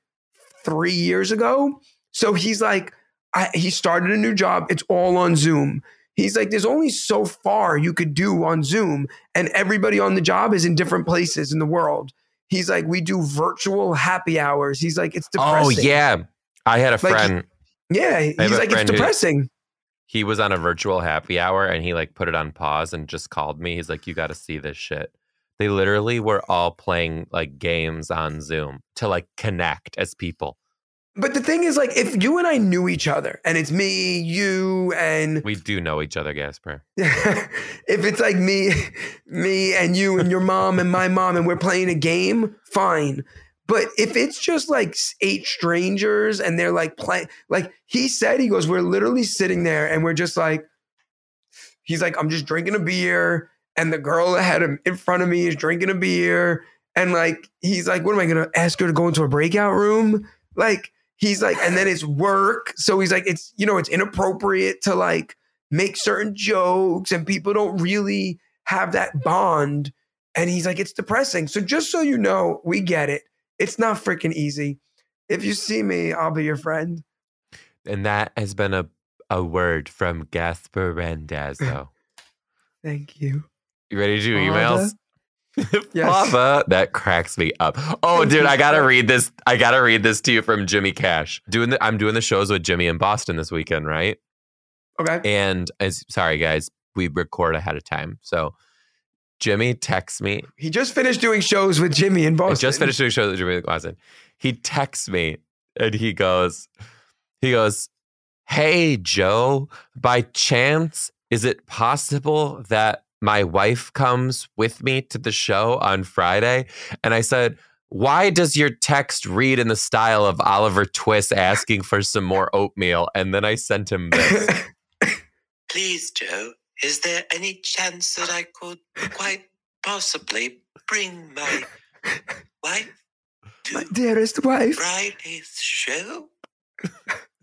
three years ago. So he's like, I, he started a new job. It's all on Zoom. He's like, there's only so far you could do on Zoom, and everybody on the job is in different places in the world. He's like, we do virtual happy hours. He's like, it's oh, depressing. Oh yeah. I had a Like, friend. yeah. He's like, it's friend who- depressing. he was on a virtual happy hour and he like put it on pause and just called me. He's like, You gotta see this shit. They literally were all playing like games on Zoom to like connect as people. But the thing is, like, if you and I knew each other, and it's me, you, and We do know each other, Gasper. if it's like me, me and you and your mom and my mom, and we're playing a game, fine. But if it's just like eight strangers and they're like playing, like he said, he goes, we're literally sitting there and we're just like, he's like, I'm just drinking a beer, and the girl ahead of in front of me is drinking a beer, and like he's like, what am I gonna ask her to go into a breakout room? Like he's like, and then it's work, so he's like, it's you know, it's inappropriate to like make certain jokes and people don't really have that bond. And he's like, it's depressing. So just so you know, we get it. It's not freaking easy. If you see me, I'll be your friend. And that has been a, a word from Gasper Randazzo. Thank you. You ready to do emails? Yes. That cracks me up. Oh, Thank dude, I gotta read this. I gotta read this to you from Jimmy Cash. Doing the, I'm doing the shows with Jimmy in Boston this weekend, right? Okay. And as sorry guys, we record ahead of time. So Jimmy texts me. He just finished doing shows with Jimmy in I Boston. just finished doing a show with Jimmy in Boston. He texts me and he goes, he goes, Hey Joe, by chance, is it possible that my wife comes with me to the show on Friday? And I said, why does your text read in the style of Oliver Twist asking for some more oatmeal? And then I sent him this. Please, Joe, is there any chance that I could quite possibly bring my wife to My dearest wife. Friday's show?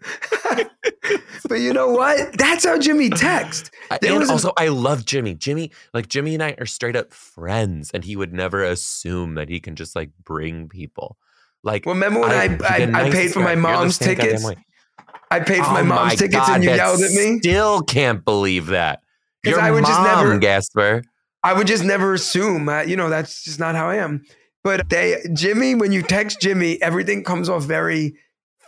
but you know what? That's how Jimmy text. There and also, I love Jimmy. Jimmy, like Jimmy and I are straight up friends, and he would never assume that he can just like bring people. Like, Well, remember when I, you're I, the I, paid for my mom's tickets? I paid for my Oh mom's my tickets God, and you yelled at me. Still can't believe that. Your I would mom, just never- Gasper. I would just never assume. Uh, you know, that's just not how I am. But they, Jimmy, when you text Jimmy, everything comes off very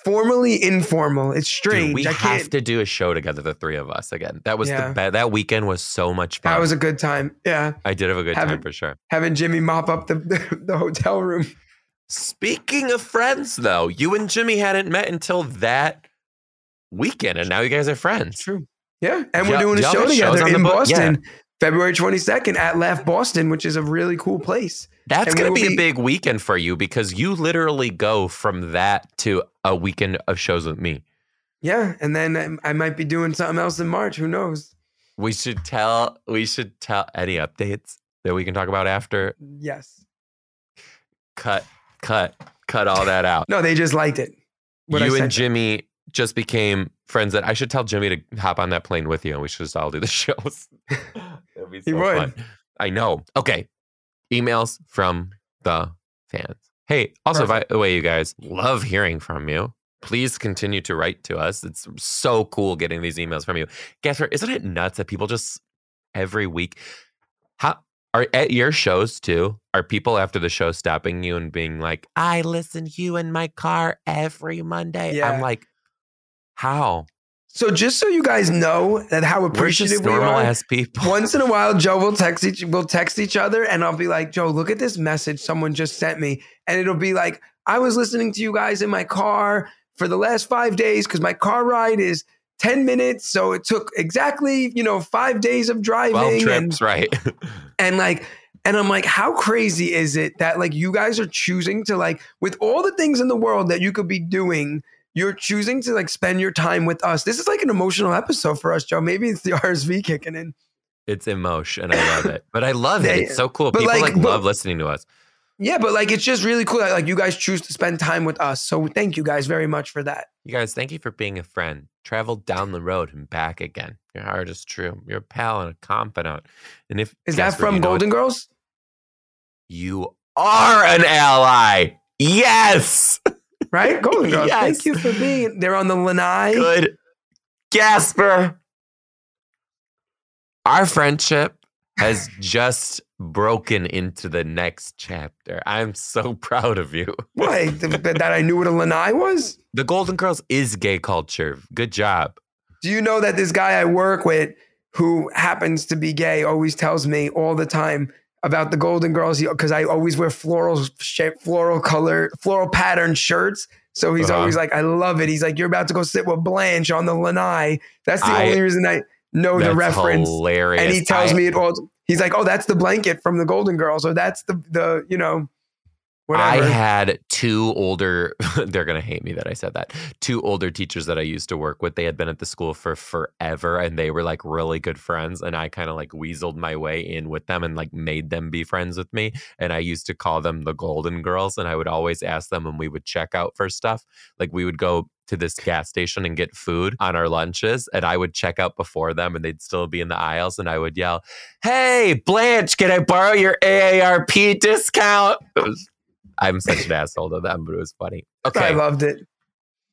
formally informal. It's strange. Dude, we I have can't. to do a show together, the three of us again. That was Yeah. the be- that weekend was so much fun. that was a good time. Yeah, I did have a good have time for sure. having Jimmy mop up the the, hotel room. Speaking of friends, though, you and Jimmy hadn't met until that weekend, and now you guys are friends. True. Yeah, and we're doing a show together on the in book? Yeah. February twenty second at Laugh Boston, which is a really cool place. That's going to be, be- a big weekend for you because you literally go from that to a weekend of shows with me. Yeah, and then I might be doing something else in March. Who knows? We should tell. We should tell any updates that we can talk about after. Yes. Cut, cut, cut all that out. No, they just liked it. You and. Jimmy just became friends. That I should tell Jimmy to hop on that plane with you, and we should just all do the shows. Be so He would. fun. I know. Okay, emails from the fans. Hey, also by the way, you guys love hearing from you. Please continue to write to us. It's so cool getting these emails from you. Guess isn't it nuts that people just every week how are at your shows too? Are people after the show stopping you and being like, I listen to you in my car every Monday? Yeah. I'm like, how? So just so you guys know that how appreciative we are. people. Once in a while, Joe will text each we'll text each other, and I'll be like, Joe, look at this message someone just sent me, and it'll be like, I was listening to you guys in my car for the last five days because my car ride is ten minutes, so it took exactly you know five days of driving, 12 and trips, right? and like and i'm like how crazy is it that like you guys are choosing to like with all the things in the world that you could be doing you're choosing to like spend your time with us this is like an emotional episode for us joe maybe it's the rsv kicking in It's emotion. I love it. But I love it. It's so cool. but People like- like, but- love listening to us. Yeah, but like it's just really cool that like you guys choose to spend time with us. So thank you guys very much for that. You guys, thank you for being a friend. Travel down the road and back again. Your heart is true. You're a pal and a confidant. And if Is that from Golden Girls? You are an ally. Yes. Right? Golden Girls. Yes. Thank you for being they're on the Lanai. Good. Gasper. Our friendship has just broken into the next chapter. I'm so proud of you. Why? Th- that I knew what a Lanai was? The Golden Girls is gay culture. Good job. Do you know that this guy I work with who happens to be gay always tells me all the time about the Golden Girls because I always wear floral shape, floral color, floral pattern shirts. So he's Uh-huh. always like, I love it. He's like, you're about to go sit with Blanche on the Lanai. That's the I- only reason I know the reference. hilarious. And he tells I- me it all. He's like, oh, that's the blanket from the Golden Girls, or that's the the you know, Whatever. I had two older, they're going to hate me that I said that. Two older teachers that I used to work with. They had been at the school for forever and they were like really good friends. And I kind of like weaseled my way in with them and like made them be friends with me. And I used to call them the Golden Girls. And I would always ask them when we would check out for stuff. Like we would go to this gas station and get food on our lunches. And I would check out before them and they'd still be in the aisles. And I would yell, Hey, Blanche, can I borrow your AARP discount? It was I'm such an asshole to them, but it was funny. Okay. I loved it.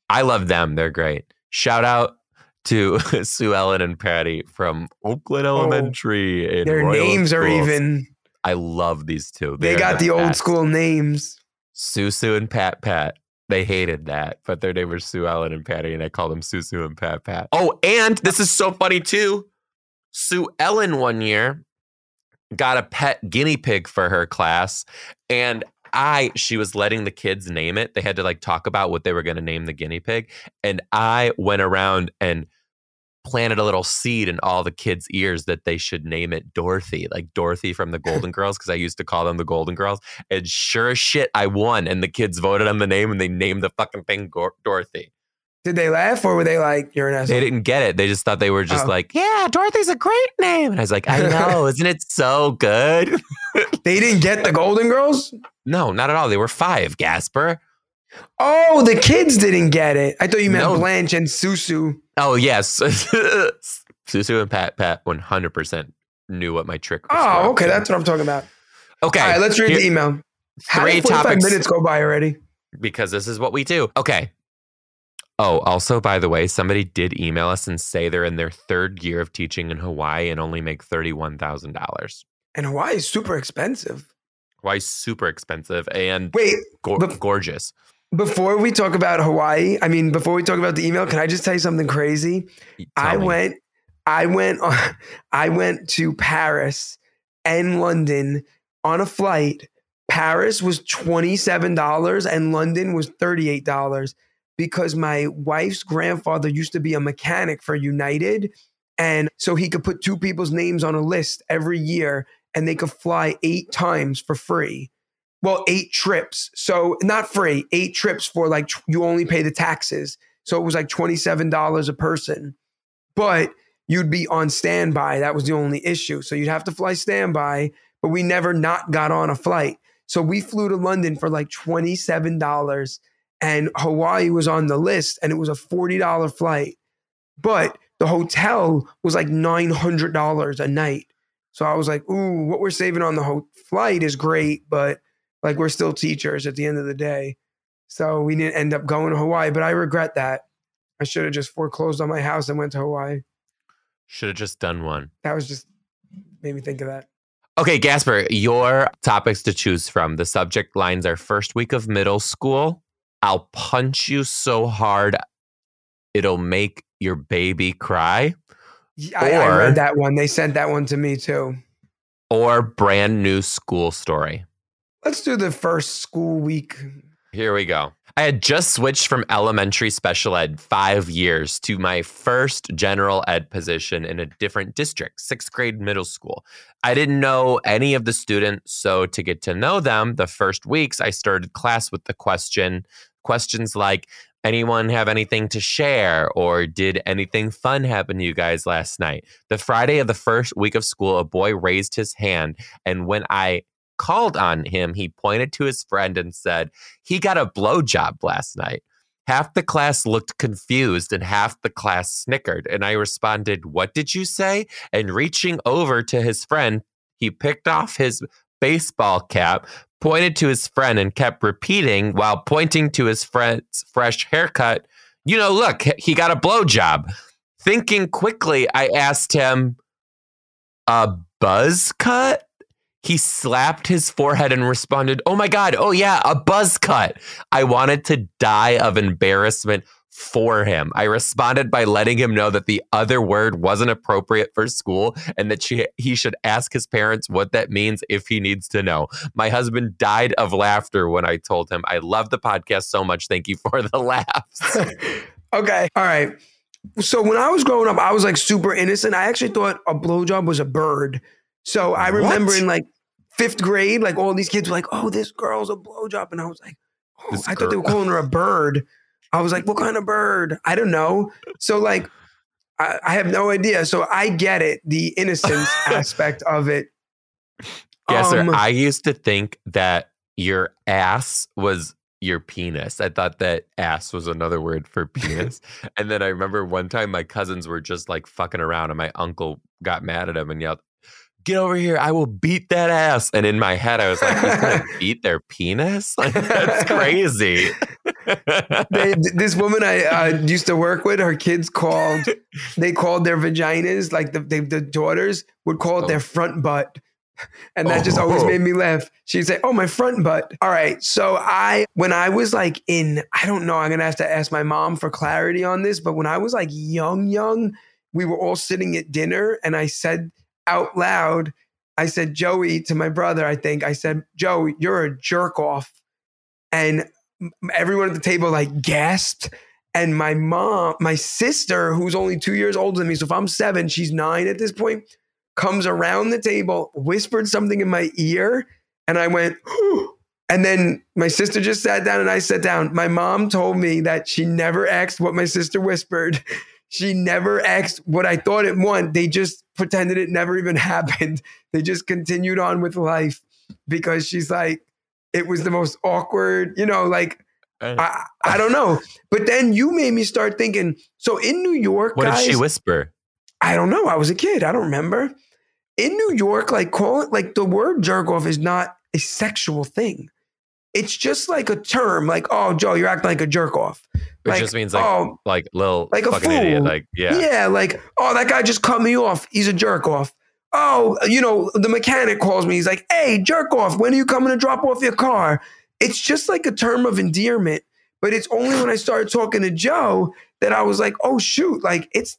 I love them. They're great. Shout out to Sue Ellen and Patty from Oakland oh, Elementary. in Oh, Their Royal names are even. I love these two. They They're got the old best. school names. Sue and Pat Pat. They hated that, but their name was Sue Ellen and Patty, and I call them Sue and Pat Pat. Oh, and this is so funny too. Sue Ellen one year got a pet guinea pig for her class, and I she was letting the kids name it. They had to like talk about what they were going to name the guinea pig, and I went around and planted a little seed in all the kids' ears that they should name it Dorothy, like Dorothy from the Golden Girls, because I used to call them the Golden Girls. And sure as shit, I won, and the kids voted on the name, and they named the fucking thing Gor- Dorothy. Did they laugh or were they like, you're an asshole? They didn't get it. They just thought they were just Oh. like, "Yeah, Dorothy's a great name." And I was like, "I know, isn't it so good?" They didn't get the Golden Girls? no, not at all. They were five, Gasper. Oh, the kids didn't get it. I thought you meant No. Blanche and Susu. Oh yes, Susu and Pat Pat one hundred percent knew what my trick was. Oh, for. okay. That's what I'm talking about. okay. All right, let's read here- the email. How Three did 45 topics minutes go by already? because this is what we do. Okay. Oh, also, by the way, somebody did email us and say they're in their third year of teaching in Hawaii and only make thirty-one thousand dollars. And Hawaii is super expensive. Hawaii's super expensive and Wait, go- but- gorgeous. before we talk about Hawaii, I mean, before we talk about the email, can I just tell you something crazy? Tell I me. went, I went, on, I went to Paris and London on a flight. Paris was twenty seven dollars and London was thirty eight dollars because my wife's grandfather used to be a mechanic for United, and so he could put two people's names on a list every year, and they could fly eight times for free. Well, eight trips, so not free, eight trips for like you only pay the taxes. So it was like twenty seven dollars a person but you'd be on standby. That was the only issue. So you'd have to fly standby, but we never not got on a flight. So we flew to London for like $27 and Hawaii was on the list and it was a $40 flight. But the hotel was like $900 a night. So I was like, ooh, what we're saving on the ho- flight is great, but like we're still teachers at the end of the day. So we didn't end up going to Hawaii, but I regret that. I should have just foreclosed on my house and went to Hawaii. Should have just done one. That was just made me think of that. Okay, Gasper, your topics to choose from. The subject lines are first week of middle school. I'll punch you so hard it'll make your baby cry. Yeah, I, I read that one. They sent that one to me too. Or brand new school story. Let's do the first school week. Here we go. I had just switched from elementary special ed five years to my first general ed position in a different district, sixth grade middle school. I didn't know any of the students. So, to get to know them, the first weeks, I started class with the question questions like, anyone have anything to share? Or did anything fun happen to you guys last night? The friday of the first week of school a boy raised his hand and when i called on him he pointed to his friend and said he got a blowjob last night. Half the class looked confused and half the class snickered and i responded what did you say? And reaching over to his friend he picked off his baseball cap pointed to his friend and kept repeating while pointing to his friend's fresh haircut, you know, look, he got a blowjob. Thinking quickly, I asked him, a buzz cut? He slapped his forehead and responded, Oh my God, oh yeah, a buzz cut. I wanted to die of embarrassment for him. I responded by letting him know that the other word wasn't appropriate for school and that she, he should ask his parents what that means if he needs to know. My husband died of laughter when I told him, I love the podcast so much. Thank you for the laughs. okay. All right. So when I was growing up, I was like super innocent. I actually thought a blowjob was a bird. So I remember What? in like fifth grade, like all these kids were like, oh, this girl's a blowjob. And I was like, oh, This I thought they were calling her a bird. I was like, what kind of bird? I don't know. So like, I, I have no idea. So I get it, the innocence aspect of it. Yes, sir. Um, I used to think that your ass was your penis. I thought that ass was another word for penis. and then I remember one time my cousins were just like fucking around and my uncle got mad at him and yelled, Get over here. I will beat that ass. And in my head, I was like, He's going to beat their penis? Like, that's crazy. They, this woman I uh, used to work with, her kids called, they called their vaginas, like the, they, the daughters would call it their Oh. front butt. And that just always Oh. made me laugh. She'd say, Oh, my front butt. All right. So I, when I was like in, I don't know, I'm going to have to ask my mom for clarity on this, but when I was like young, young, we were all sitting at dinner and I said out loud, I said, Joey, to my brother, I think, I said, Joe, you're a jerk off. And everyone at the table like gasped. And my mom, my sister, who's only two years older than me, so if I'm seven, she's nine at this point, comes around the table, whispered something in my ear, and I went, and then my sister just sat down and I sat down. My mom told me that she never asked what my sister whispered. She never asked what I thought it meant. They just pretended it never even happened. They just continued on with life because she's like, it was the most awkward, you know, like I, I don't know. But then you made me start thinking. So in New York, what guys, did she whisper? I don't know. I was a kid. I don't remember. In New York, like call it like the word jerk off is not a sexual thing. It's just like a term, like, oh, Joe, you're acting like a jerk off. It Like, just means like, oh, like little like a fucking idiot. fool. Like, yeah. yeah. like, oh, that guy just cut me off. He's a jerk off. Oh, you know, the mechanic calls me. He's like, hey, jerk off. When are you coming to drop off your car? It's just like a term of endearment. But it's only when I started talking to Joe that I was like, oh, shoot. Like, it's,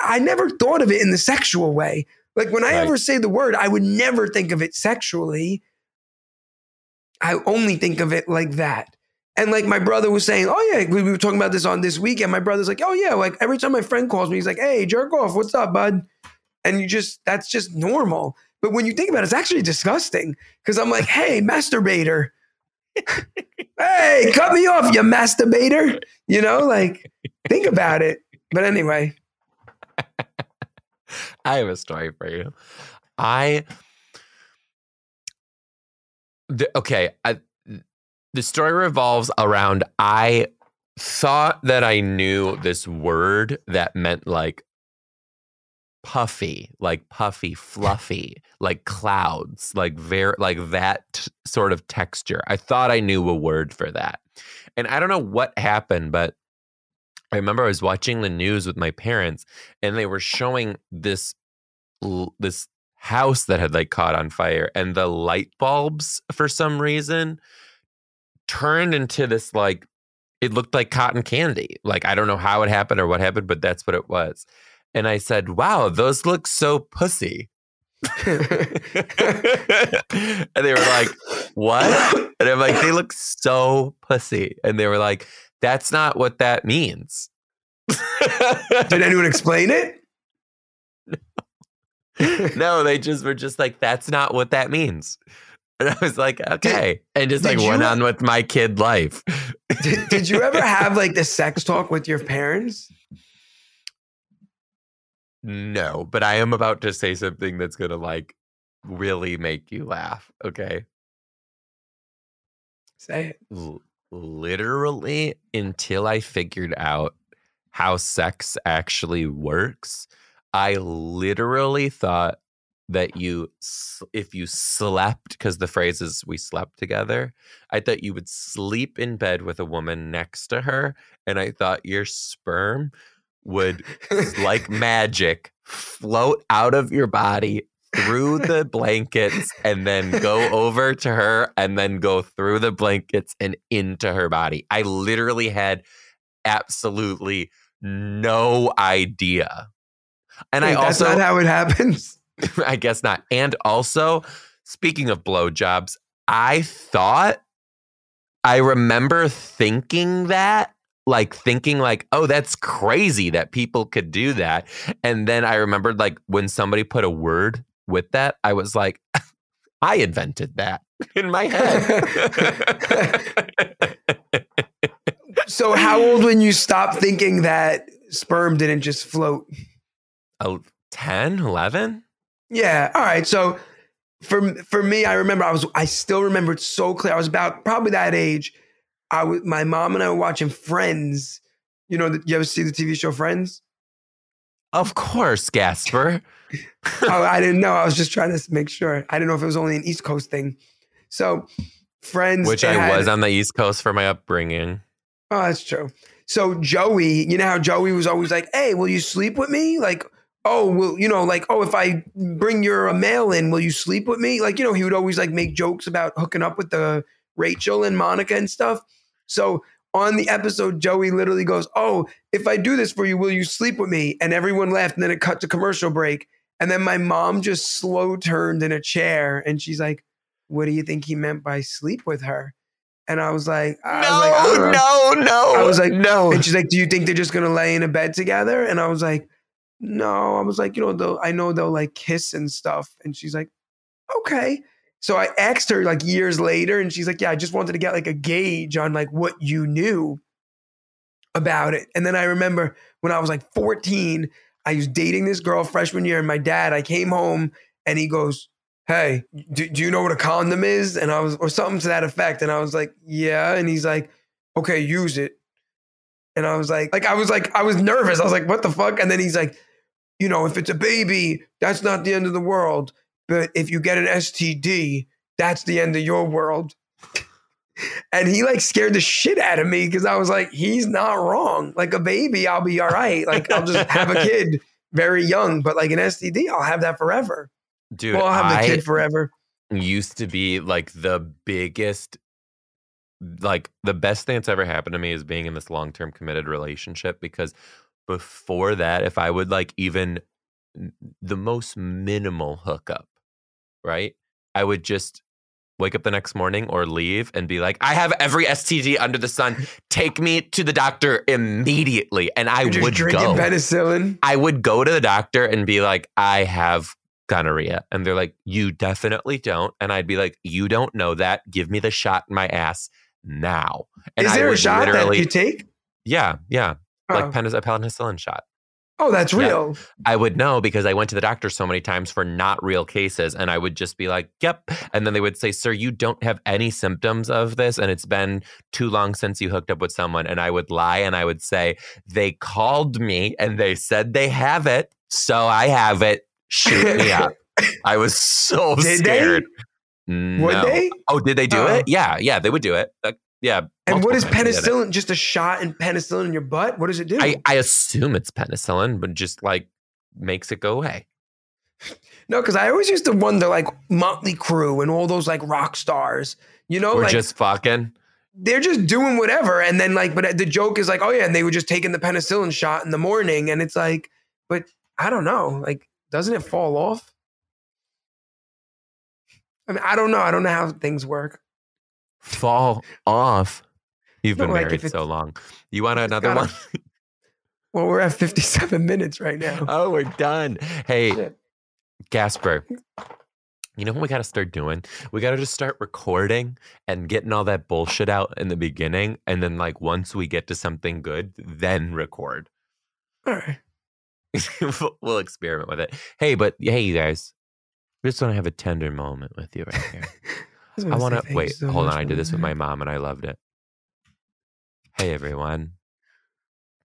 I never thought of it in the sexual way. Like, when I Right. ever say the word, I would never think of it sexually. I only think of it like that. And like my brother was saying, oh yeah, we, we were talking about this on this weekend. My brother's like, oh yeah, like every time my friend calls me, he's like, hey, jerk off, what's up, bud? And you just that's just normal. But when you think about it, it's actually disgusting because I'm like, hey, masturbator, hey, cut me off, you masturbator. You know, like think about it. But anyway, I have a story for you. I the, okay. I, the story revolves around. I thought that I knew this word that meant like puffy, like puffy, fluffy, like clouds, like very like that t- sort of texture. I thought I knew a word for that, and I don't know what happened, but I remember I was watching the news with my parents, and they were showing this this house that had like caught on fire and the light bulbs for some reason turned into this like it looked like cotton candy. Like i don't know how it happened or what happened but that's what it was and i said wow those look so pussy and they were like what and i'm like they look so pussy and they were like that's not what that means did anyone explain it? no, they just were just like, that's not what that means. And I was like, okay. And just like did went on with my kid life. Did, did you ever have like the sex talk with your parents? No, but I am about to say something that's gonna like really make you laugh. Okay. Say it. L- literally until I figured out how sex actually works, I literally thought that you, if you slept, because the phrase is we slept together, I thought you would sleep in bed with a woman next to her. And I thought your sperm would, like magic, float out of your body through the blankets and then go over to her and then go through the blankets and into her body. I literally had absolutely no idea. And I Wait, that's also not how it happens. I guess not. And also, speaking of blowjobs, I thought I remember thinking that, like thinking like, oh, that's crazy that people could do that. And then I remembered like when somebody put a word with that, I was like, I invented that in my head. So how old when you stopped thinking that sperm didn't just float? Oh, 10, 11? Yeah. All right. So for for me, I remember I was I still remember it so clear. I was about probably that age. I was my mom and I were watching Friends. You know, you ever see the TV show Friends? Of course, Gasper. oh, I didn't know. I was just trying to make sure. I didn't know if it was only an East Coast thing. So Friends, Which I had- was on the East Coast for my upbringing. Oh, that's true. So Joey, you know how Joey was always like, "Hey, will you sleep with me?" Like, "Oh, will you know, like, oh, if I bring your uh, mail in, will you sleep with me?" Like, you know, he would always like make jokes about hooking up with the Rachel and Monica and stuff. So on the episode, Joey literally goes, "Oh, if I do this for you, will you sleep with me?" And everyone laughed, and then it cut to commercial break, and then my mom just slow turned in a chair, and she's like, "What do you think he meant by sleep with her?" And I was like, I was like, I no, no. I was like, no. And she's like, "Do you think they're just gonna lay in a bed together?" And I was like, "No." I was like, "You know, they'll, I know they'll like kiss and stuff." And she's like, "Okay." So I asked her like years later, and she's like, "Yeah, I just wanted to get like a gauge on like what you knew about it." And then I remember when I was like 14, I was dating this girl freshman year, and my dad, I came home, and he goes. Hey, do, do you know what a condom is? And I was, or something to that effect. And I was like, yeah. And he's like, okay, use it. And I was like, like I was like, I was nervous. I was like, what the fuck? And then he's like, you know, if it's a baby, that's not the end of the world. But if you get an STD, that's the end of your world. and he like scared the shit out of me because I was like, he's not wrong. Like a baby, I'll be all right. Like I'll just have a kid very young, but like an STD, I'll have that forever. Dude, well, I'll have the kid forever. used to be like the biggest, like the best thing that's ever happened to me is being in this long term committed relationship because before that, if I would like even the most minimal hookup, right? I would just wake up the next morning or leave and be like, I have every STD under the sun. Take me to the doctor immediately. And I You're would go. penicillin. I would go to the doctor and be like, I have gonorrhea. And they're like, You definitely don't. And I'd be like, You don't know that. Give me the shot in my ass now. And Is I there a shot that you take? Yeah, yeah. Oh, Like a penicillin shot. Oh that's Yeah. real. I would know because I went to the doctor so many times for not real cases. And I would just be like, Yep. And then they would say, Sir, you don't have any symptoms of this. And it's been too long since you hooked up with someone. And I would lie and I would say, They called me and they said they have it. So I have it. Shoot me up. I was so Did scared. they? No. Would they? Oh, did they do Oh. it? Yeah, yeah, they would do it. Uh, yeah. And what is times they did it. penicillin? Just a shot in penicillin in your butt? What does it do? I, I assume it's penicillin, but just like makes it go away. no, because I always used to wonder, like Motley Crue and all those like rock stars. You know, We're like just fucking. they're just doing whatever, and then like, but the joke is like, oh yeah, and they were just taking the penicillin shot in the morning, and it's like, but I don't know, like, doesn't it fall off? I mean, I don't know. I don't know how things work. Fall off. You've been like, married so long. You want another one? Well, we're at 57 minutes right now. oh, we're done. Hey, Shit. Gasper, hmm? You know what we got to start doing? We got to just start recording and getting all that bullshit out in the beginning. And then, like, once we get to something good, then record. All right. We'll- we'll experiment with it. Hey, but hey, you guys, I just want to have a tender moment with you right here. I want to wait. so hold on. I did this with my mom and I loved it. Hey, everyone.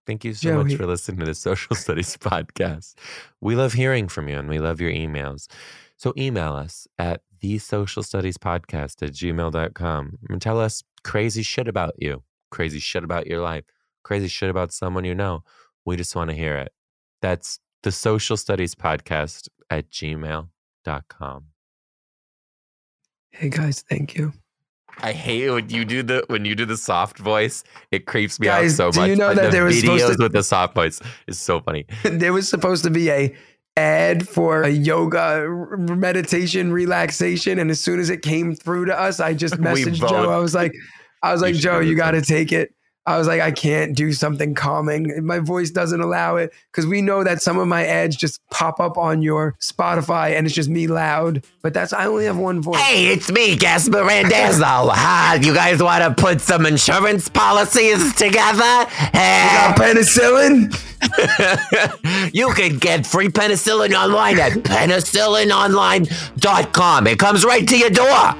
Thank you so much for listening to the Social Studies Podcast. We love hearing from you and we love your emails. So email us at the social studies podcast at gmail.com and tell us crazy shit about you, crazy shit about your life, crazy shit about someone you know. We just want to hear it. That's the social studies podcast at gmail.com. Hey guys, thank you. I hate it when you do the when you do the soft voice. It creeps me Guys, out so do much. you know that the there was videos to- with the soft voice is so funny. there was supposed to be a ad for a yoga meditation relaxation and as soon as it came through to us i just messaged joe i was like i was like joe you got to take it i was like i can't do something calming my voice doesn't allow it because we know that some of my ads just pop up on your spotify and it's just me loud but that's i only have one voice Hey, it's me, Gasper Randazzo. Ah, you guys want to put some insurance policies together? Hey, You got penicillin you can get free penicillin online at penicillinonline.com. It comes right to your door.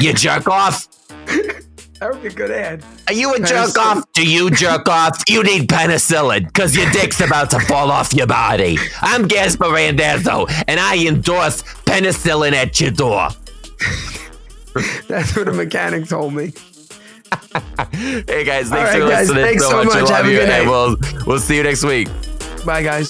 You jerk off. that would be a good ad Are you a jerk off? Do you jerk off? You need penicillin because your dick's about to fall off your body. I'm Gaspar Randazzo, and I endorse penicillin at your door. that's what a mechanic told me Hey guys, thanks right, for guys, listening thanks so so much. Much. Have a good night. we'll we'll see you next week. bye guys